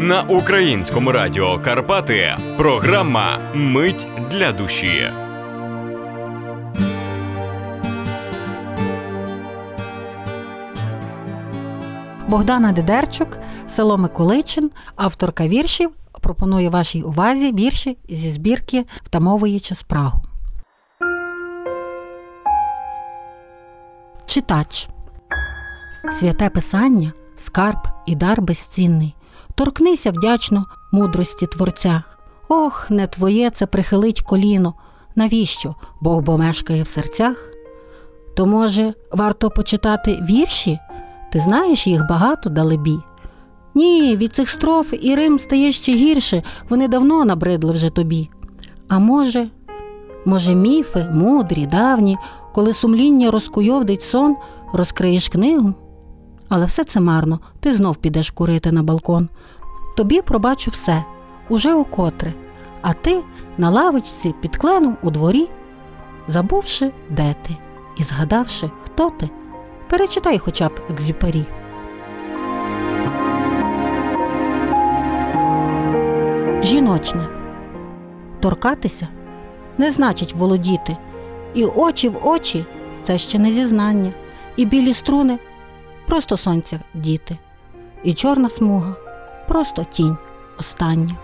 На українському радіо Карпати програма Мить для душі. Богдана Дедерчук, село Миколичин, авторка віршів, пропонує вашій увазі вірші зі збірки Втамовуючи спрагу. Читач Святе Писання, скарб і дар безцінний. Торкнися вдячно мудрості Творця. Ох, не твоє це прихилить коліно. Навіщо? Бог бо мешкає в серцях? То, може, варто почитати вірші? Ти знаєш їх багато далебі? Ні, від цих строф і Рим стає ще гірше, вони давно набридли вже тобі. А може, може, міфи, мудрі, давні, коли сумління розкуйовдить сон, розкриєш книгу? Але все це марно, ти знов підеш курити на балкон. Тобі пробачу все, уже укотре, а ти на лавочці під кленом у дворі, забувши, де ти, і згадавши, хто ти, перечитай хоча б екзюпері. Жіночне. Торкатися не значить володіти, і очі в очі це ще не зізнання, і білі струни просто сонця діти, і чорна смуга просто тінь остання.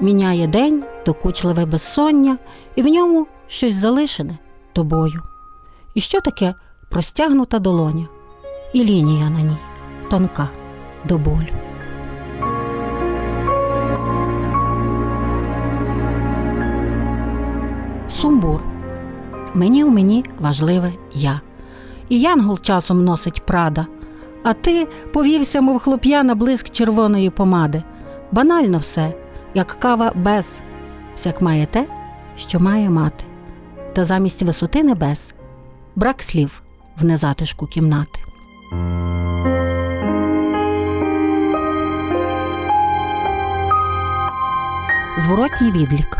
Міняє день докучливе безсоння, і в ньому щось залишене тобою. І що таке простягнута долоня, і лінія на ній тонка до болю. Сумбур. Мені у мені важливе я. І янгол часом носить прада, а ти повівся, мов хлоп'я на блиск червоної помади. Банально все, як кава без, всяк має те, що має мати. Та замість висоти небес брак слів в незатишку кімнати. Зворотній відлік.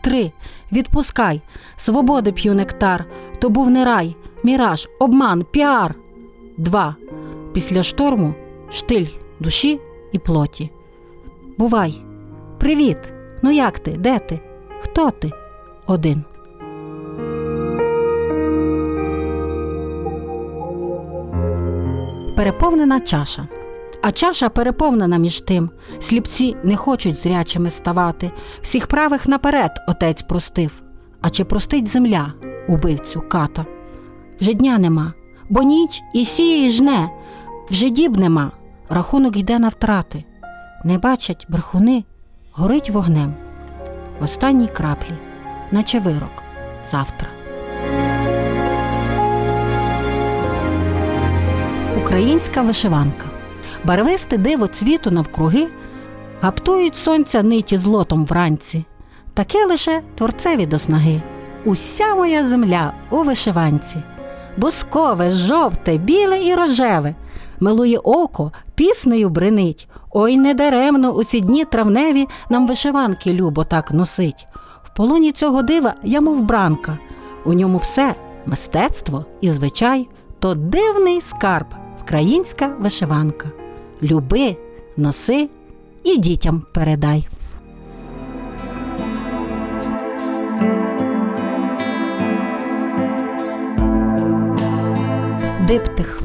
Три. Відпускай. Свободи п'ю нектар. То був не рай, міраж, обман, піар. Два. Після шторму штиль душі і плоті. Бувай. Привіт. Ну як ти? Де ти? Хто ти? Один. Переповнена чаша. А чаша переповнена між тим. Сліпці не хочуть зрячими ставати. Всіх правих наперед отець простив. А чи простить земля убивцю ката? Вже дня нема, бо ніч і сіє і жне, вже діб нема, рахунок йде на втрати. Не бачать брехуни, горить вогнем. В останній краплі, наче вирок, завтра. Українська вишиванка. Барвисте диво цвіту навкруги, гаптують сонця ниті злотом вранці. Таке лише творцеві до снаги. Уся моя земля у вишиванці. Бускове, жовте, біле і рожеве, милує око, піснею бренить. Ой, недаремно у ці дні травневі нам вишиванки любо так носить. В полоні цього дива я мов бранка. У ньому все мистецтво і звичай, то дивний скарб, українська вишиванка. Люби, носи і дітям передай. Диптих.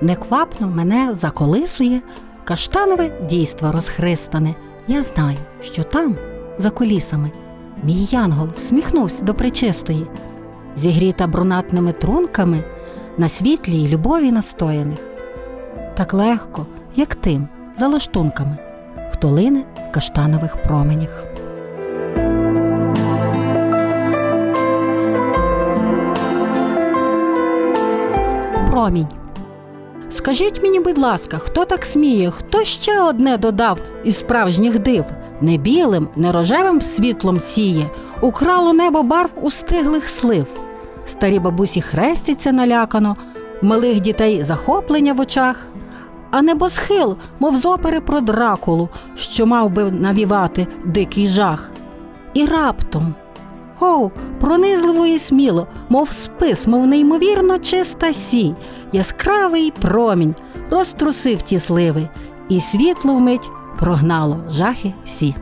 Неквапно мене заколисує каштанове дійство розхристане. Я знаю, що там, за кулісами, мій янгол всміхнувся до причистої, зігріта брунатними трунками на світлій любові настояних. Так легко, як тим, за лаштунками, хто лине в каштанових променях. Промінь. Скажіть мені, будь ласка, хто так сміє, хто ще одне додав із справжніх див? Не білим, не рожевим світлом сіє, украло небо барв устиглих слив. Старі бабусі хрестяться налякано, в малих дітей захоплення в очах, а небосхил, мов з опери про дракулу, що мав би навівати дикий жах. І раптом. Оу, пронизливо і сміло, мов спис, мов неймовірно чиста сій, яскравий промінь, розтрусив ті сливи, і світло вмить прогнало жахи всі.